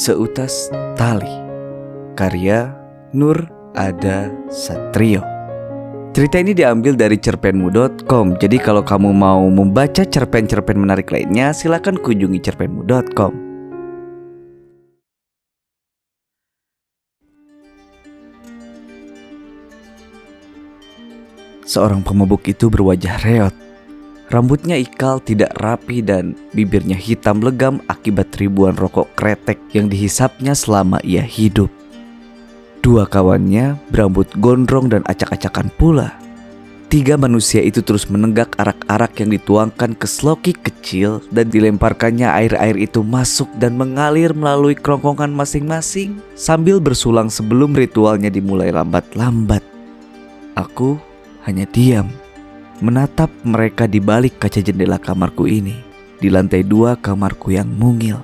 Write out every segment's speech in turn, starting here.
Seutas Tali. Karya Nur Ada Satrio. Cerita ini diambil dari cerpenmu.com Jadi kalau kamu mau membaca cerpen-cerpen menarik lainnya Silahkan kunjungi cerpenmu.com Seorang pemabuk itu berwajah reot Rambutnya ikal tidak rapi dan bibirnya hitam legam akibat ribuan rokok kretek yang dihisapnya selama ia hidup. Dua kawannya berambut gondrong dan acak-acakan pula. Tiga manusia itu terus menenggak arak-arak yang dituangkan ke sloki kecil dan dilemparkannya air-air itu masuk dan mengalir melalui kerongkongan masing-masing sambil bersulang sebelum ritualnya dimulai lambat-lambat. Aku hanya diam menatap mereka di balik kaca jendela kamarku ini, di lantai dua kamarku yang mungil.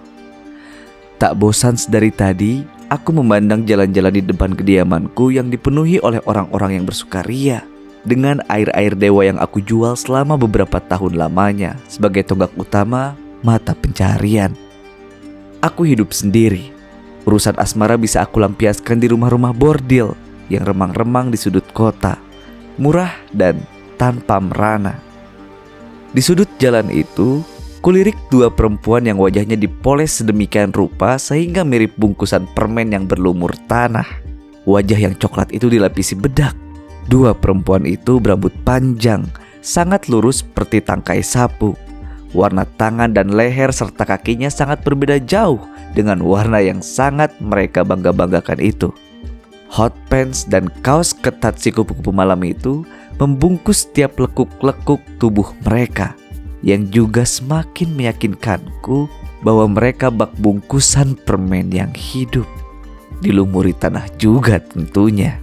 Tak bosan sedari tadi, aku memandang jalan-jalan di depan kediamanku yang dipenuhi oleh orang-orang yang bersukaria dengan air-air dewa yang aku jual selama beberapa tahun lamanya sebagai tonggak utama mata pencarian. Aku hidup sendiri. Urusan asmara bisa aku lampiaskan di rumah-rumah bordil yang remang-remang di sudut kota. Murah dan tanpa merana. Di sudut jalan itu, kulirik dua perempuan yang wajahnya dipoles sedemikian rupa sehingga mirip bungkusan permen yang berlumur tanah. Wajah yang coklat itu dilapisi bedak. Dua perempuan itu berambut panjang, sangat lurus seperti tangkai sapu. Warna tangan dan leher serta kakinya sangat berbeda jauh dengan warna yang sangat mereka bangga-banggakan itu. Hot pants dan kaos ketat si kupu-kupu malam itu membungkus setiap lekuk-lekuk tubuh mereka yang juga semakin meyakinkanku bahwa mereka bak bungkusan permen yang hidup dilumuri tanah juga tentunya.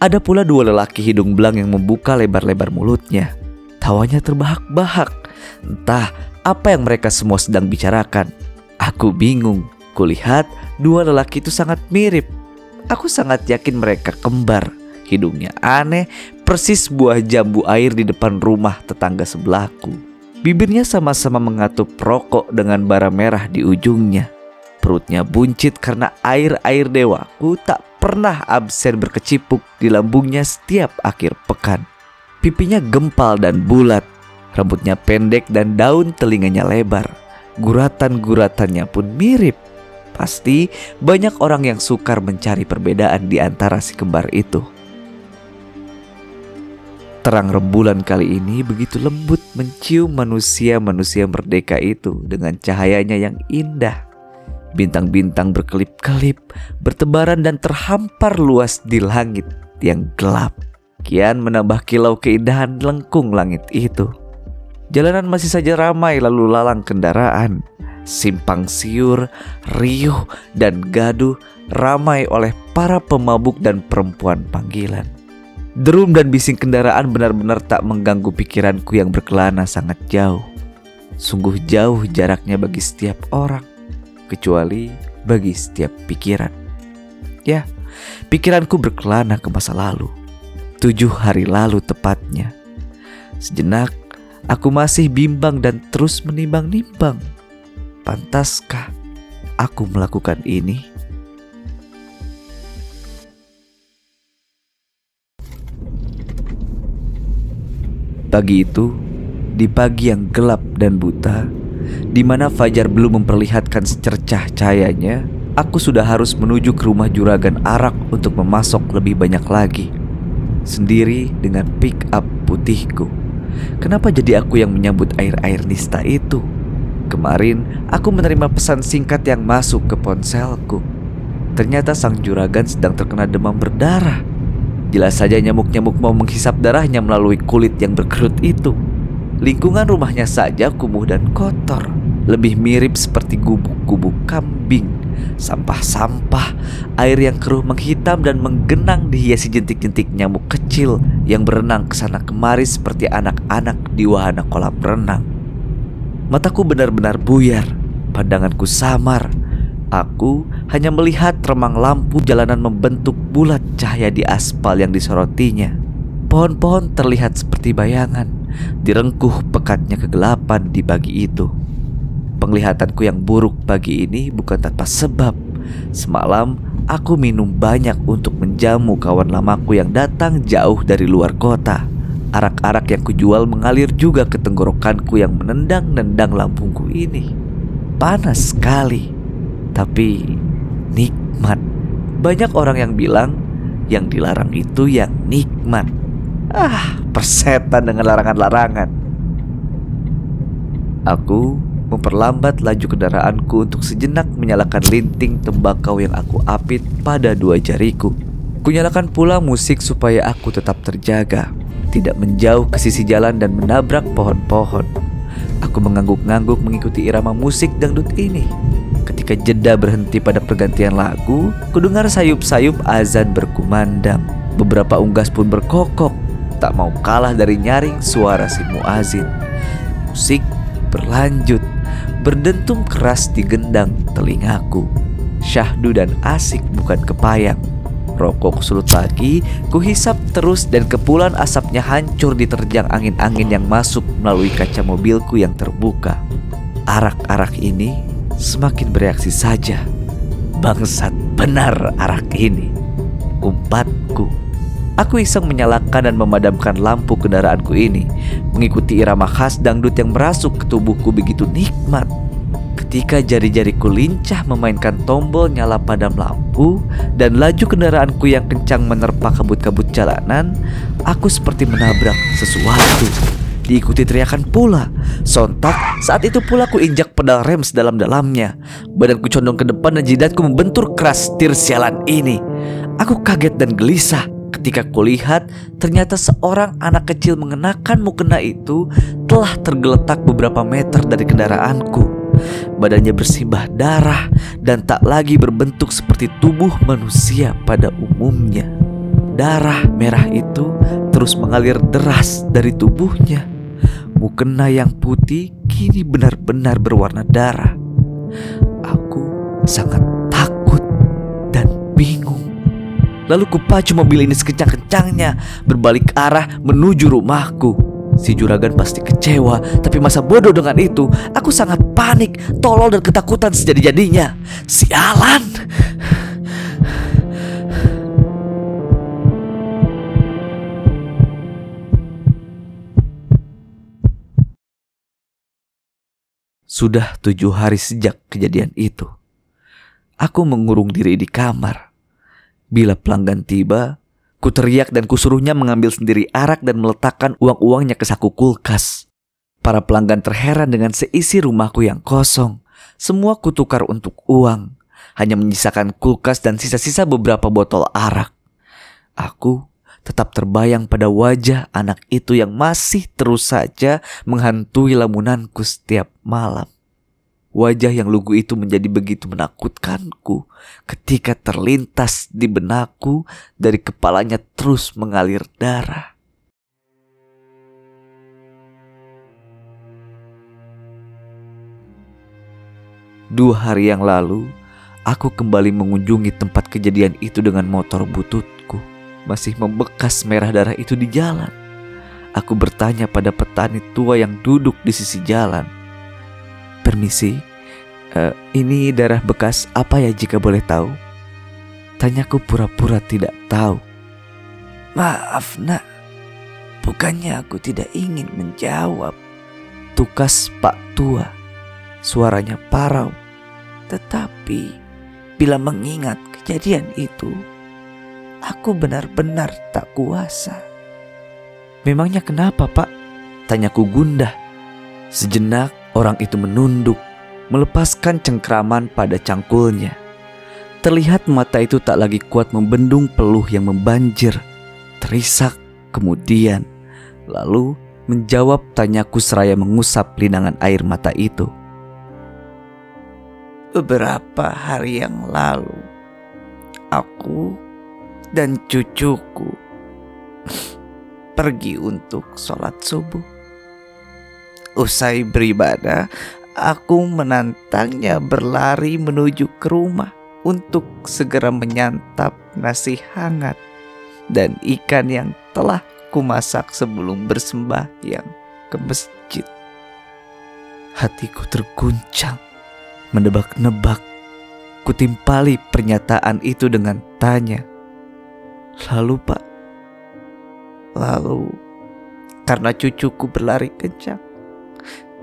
Ada pula dua lelaki hidung belang yang membuka lebar-lebar mulutnya. Tawanya terbahak-bahak. Entah apa yang mereka semua sedang bicarakan. Aku bingung. Kulihat dua lelaki itu sangat mirip. Aku sangat yakin mereka kembar. Hidungnya aneh, persis buah jambu air di depan rumah tetangga sebelahku. Bibirnya sama-sama mengatup rokok dengan bara merah di ujungnya. Perutnya buncit karena air-air dewaku tak pernah absen berkecipuk di lambungnya setiap akhir pekan. Pipinya gempal dan bulat, rambutnya pendek dan daun telinganya lebar. Guratan-guratannya pun mirip. Pasti banyak orang yang sukar mencari perbedaan di antara si kembar itu. Terang rembulan kali ini begitu lembut mencium manusia-manusia merdeka itu dengan cahayanya yang indah. Bintang-bintang berkelip-kelip, bertebaran dan terhampar luas di langit yang gelap. Kian menambah kilau keindahan lengkung langit itu. Jalanan masih saja ramai lalu lalang kendaraan. Simpang siur, riuh, dan gaduh ramai oleh para pemabuk dan perempuan panggilan. Derum dan bising kendaraan benar-benar tak mengganggu pikiranku yang berkelana sangat jauh. Sungguh jauh jaraknya bagi setiap orang, kecuali bagi setiap pikiran. Ya, pikiranku berkelana ke masa lalu. Tujuh hari lalu tepatnya. Sejenak, aku masih bimbang dan terus menimbang-nimbang. Pantaskah aku melakukan ini? Pagi itu, di pagi yang gelap dan buta, di mana fajar belum memperlihatkan secercah cahayanya, aku sudah harus menuju ke rumah juragan arak untuk memasok lebih banyak lagi. Sendiri dengan pick up putihku. Kenapa jadi aku yang menyambut air-air nista itu? Kemarin aku menerima pesan singkat yang masuk ke ponselku. Ternyata sang juragan sedang terkena demam berdarah. Jelas saja nyamuk-nyamuk mau menghisap darahnya melalui kulit yang berkerut itu. Lingkungan rumahnya saja kumuh dan kotor. Lebih mirip seperti gubuk-gubuk kambing. Sampah-sampah, air yang keruh menghitam dan menggenang dihiasi jentik-jentik nyamuk kecil yang berenang ke sana kemari seperti anak-anak di wahana kolam renang. Mataku benar-benar buyar, pandanganku samar, Aku hanya melihat remang lampu jalanan membentuk bulat cahaya di aspal yang disorotinya. Pohon-pohon terlihat seperti bayangan, direngkuh pekatnya kegelapan di pagi itu. Penglihatanku yang buruk pagi ini bukan tanpa sebab. Semalam aku minum banyak untuk menjamu kawan lamaku yang datang jauh dari luar kota. Arak-arak yang kujual mengalir juga ke tenggorokanku yang menendang-nendang lambungku ini. Panas sekali, tapi nikmat. Banyak orang yang bilang yang dilarang itu yang nikmat. Ah, persetan dengan larangan-larangan. Aku memperlambat laju kendaraanku untuk sejenak menyalakan linting tembakau yang aku apit pada dua jariku. Kunyalakan pula musik supaya aku tetap terjaga tidak menjauh ke sisi jalan dan menabrak pohon-pohon. Aku mengangguk-ngangguk mengikuti irama musik dangdut ini. Ketika jeda berhenti pada pergantian lagu, kudengar sayup-sayup azan berkumandang. Beberapa unggas pun berkokok, tak mau kalah dari nyaring suara si muazin. Musik berlanjut, berdentum keras di gendang telingaku. Syahdu dan asik bukan kepayang. Rokok sulut lagi, kuhisap terus dan kepulan asapnya hancur diterjang angin-angin yang masuk melalui kaca mobilku yang terbuka. Arak-arak ini semakin bereaksi saja. Bangsat benar arak ini. Umpatku. Aku iseng menyalakan dan memadamkan lampu kendaraanku ini, mengikuti irama khas dangdut yang merasuk ke tubuhku begitu nikmat. Ketika jari-jariku lincah memainkan tombol nyala padam lampu dan laju kendaraanku yang kencang menerpa kabut-kabut jalanan, aku seperti menabrak sesuatu. Diikuti teriakan pula. Sontak, saat itu pula ku injak pedal rem sedalam-dalamnya. Badanku condong ke depan dan jidatku membentur keras tir sialan ini. Aku kaget dan gelisah ketika kulihat ternyata seorang anak kecil mengenakan mukena itu telah tergeletak beberapa meter dari kendaraanku. Badannya bersimbah darah dan tak lagi berbentuk seperti tubuh manusia pada umumnya. Darah merah itu terus mengalir deras dari tubuhnya. Mukena yang putih kini benar-benar berwarna darah. Aku sangat takut dan bingung. Lalu kupacu mobil ini sekencang-kencangnya berbalik arah menuju rumahku. Si juragan pasti kecewa, tapi masa bodoh dengan itu. Aku sangat panik, tolol dan ketakutan sejadi-jadinya. Sialan! Sudah tujuh hari sejak kejadian itu. Aku mengurung diri di kamar. Bila pelanggan tiba, Ku teriak dan kusuruhnya mengambil sendiri arak dan meletakkan uang-uangnya ke saku kulkas. Para pelanggan terheran dengan seisi rumahku yang kosong. Semua kutukar untuk uang. Hanya menyisakan kulkas dan sisa-sisa beberapa botol arak. Aku tetap terbayang pada wajah anak itu yang masih terus saja menghantui lamunanku setiap malam. Wajah yang lugu itu menjadi begitu menakutkanku ketika terlintas di benakku dari kepalanya terus mengalir darah. Dua hari yang lalu, aku kembali mengunjungi tempat kejadian itu dengan motor bututku. Masih membekas merah darah itu di jalan. Aku bertanya pada petani tua yang duduk di sisi jalan Permisi, uh, ini darah bekas apa ya jika boleh tahu? Tanyaku pura-pura tidak tahu. Maaf nak, bukannya aku tidak ingin menjawab. Tukas Pak Tua, suaranya parau. Tetapi bila mengingat kejadian itu, aku benar-benar tak kuasa. Memangnya kenapa pak? Tanyaku gundah. Sejenak Orang itu menunduk, melepaskan cengkraman pada cangkulnya. Terlihat mata itu tak lagi kuat membendung peluh yang membanjir. Terisak kemudian, lalu menjawab tanyaku seraya mengusap linangan air mata itu. Beberapa hari yang lalu, aku dan cucuku pergi untuk sholat subuh. Usai beribadah, aku menantangnya berlari menuju ke rumah untuk segera menyantap nasi hangat dan ikan yang telah kumasak sebelum bersembahyang ke masjid. Hatiku terguncang, menebak-nebak. Kutimpali pernyataan itu dengan tanya. Lalu pak, Lalu, karena cucuku berlari kencang,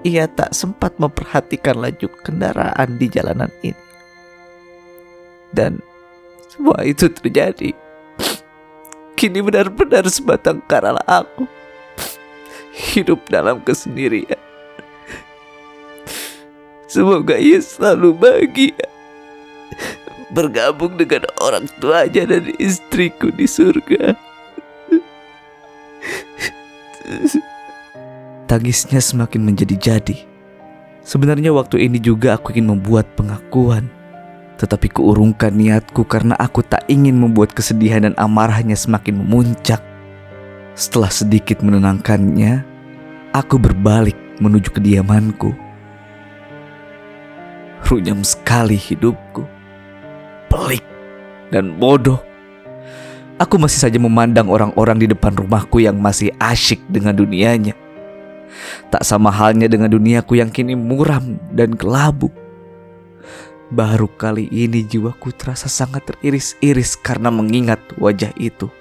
ia tak sempat memperhatikan laju kendaraan di jalanan ini. Dan semua itu terjadi. Kini benar-benar sebatang karalah aku hidup dalam kesendirian. Semoga ia selalu bahagia bergabung dengan orang tuanya dan istriku di surga. tangisnya semakin menjadi-jadi. Sebenarnya waktu ini juga aku ingin membuat pengakuan. Tetapi kuurungkan niatku karena aku tak ingin membuat kesedihan dan amarahnya semakin memuncak. Setelah sedikit menenangkannya, aku berbalik menuju kediamanku. Runyam sekali hidupku. Pelik dan bodoh. Aku masih saja memandang orang-orang di depan rumahku yang masih asyik dengan dunianya. Tak sama halnya dengan duniaku yang kini muram dan kelabu. Baru kali ini jiwaku terasa sangat teriris-iris karena mengingat wajah itu.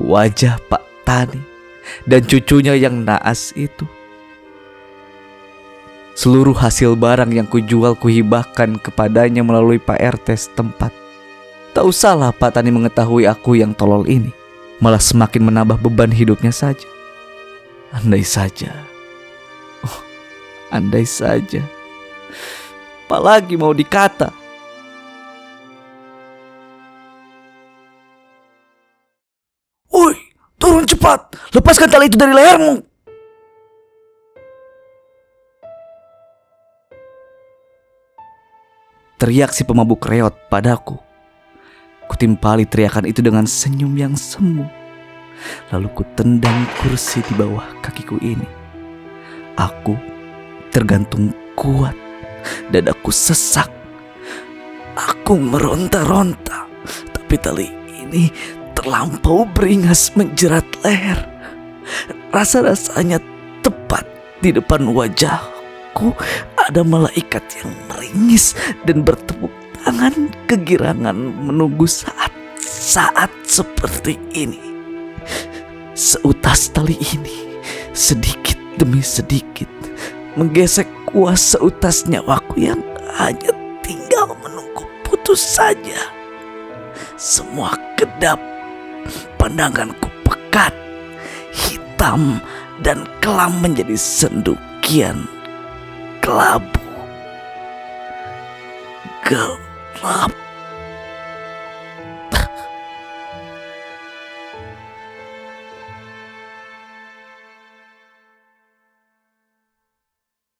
Wajah Pak Tani dan cucunya yang naas itu. Seluruh hasil barang yang kujual kuhibahkan kepadanya melalui Pak RT setempat. Tak usahlah Pak Tani mengetahui aku yang tolol ini. Malah semakin menambah beban hidupnya saja. Andai saja. Oh, andai saja. Apalagi mau dikata. Woi, turun cepat. Lepaskan tali itu dari lehermu. Teriak si pemabuk reot padaku. Kutimpali teriakan itu dengan senyum yang semu. Lalu ku tendang kursi di bawah kakiku ini. Aku tergantung kuat, dadaku sesak. Aku meronta-ronta, tapi tali ini terlampau beringas menjerat leher. Rasa-rasanya tepat di depan wajahku ada malaikat yang meringis dan bertepuk tangan kegirangan menunggu saat-saat seperti ini. Seutas tali ini sedikit demi sedikit menggesek kuasa utas nyawaku yang hanya tinggal menunggu putus saja. Semua kedap, pandanganku pekat, hitam dan kelam menjadi sendukian kelabu. Gelap.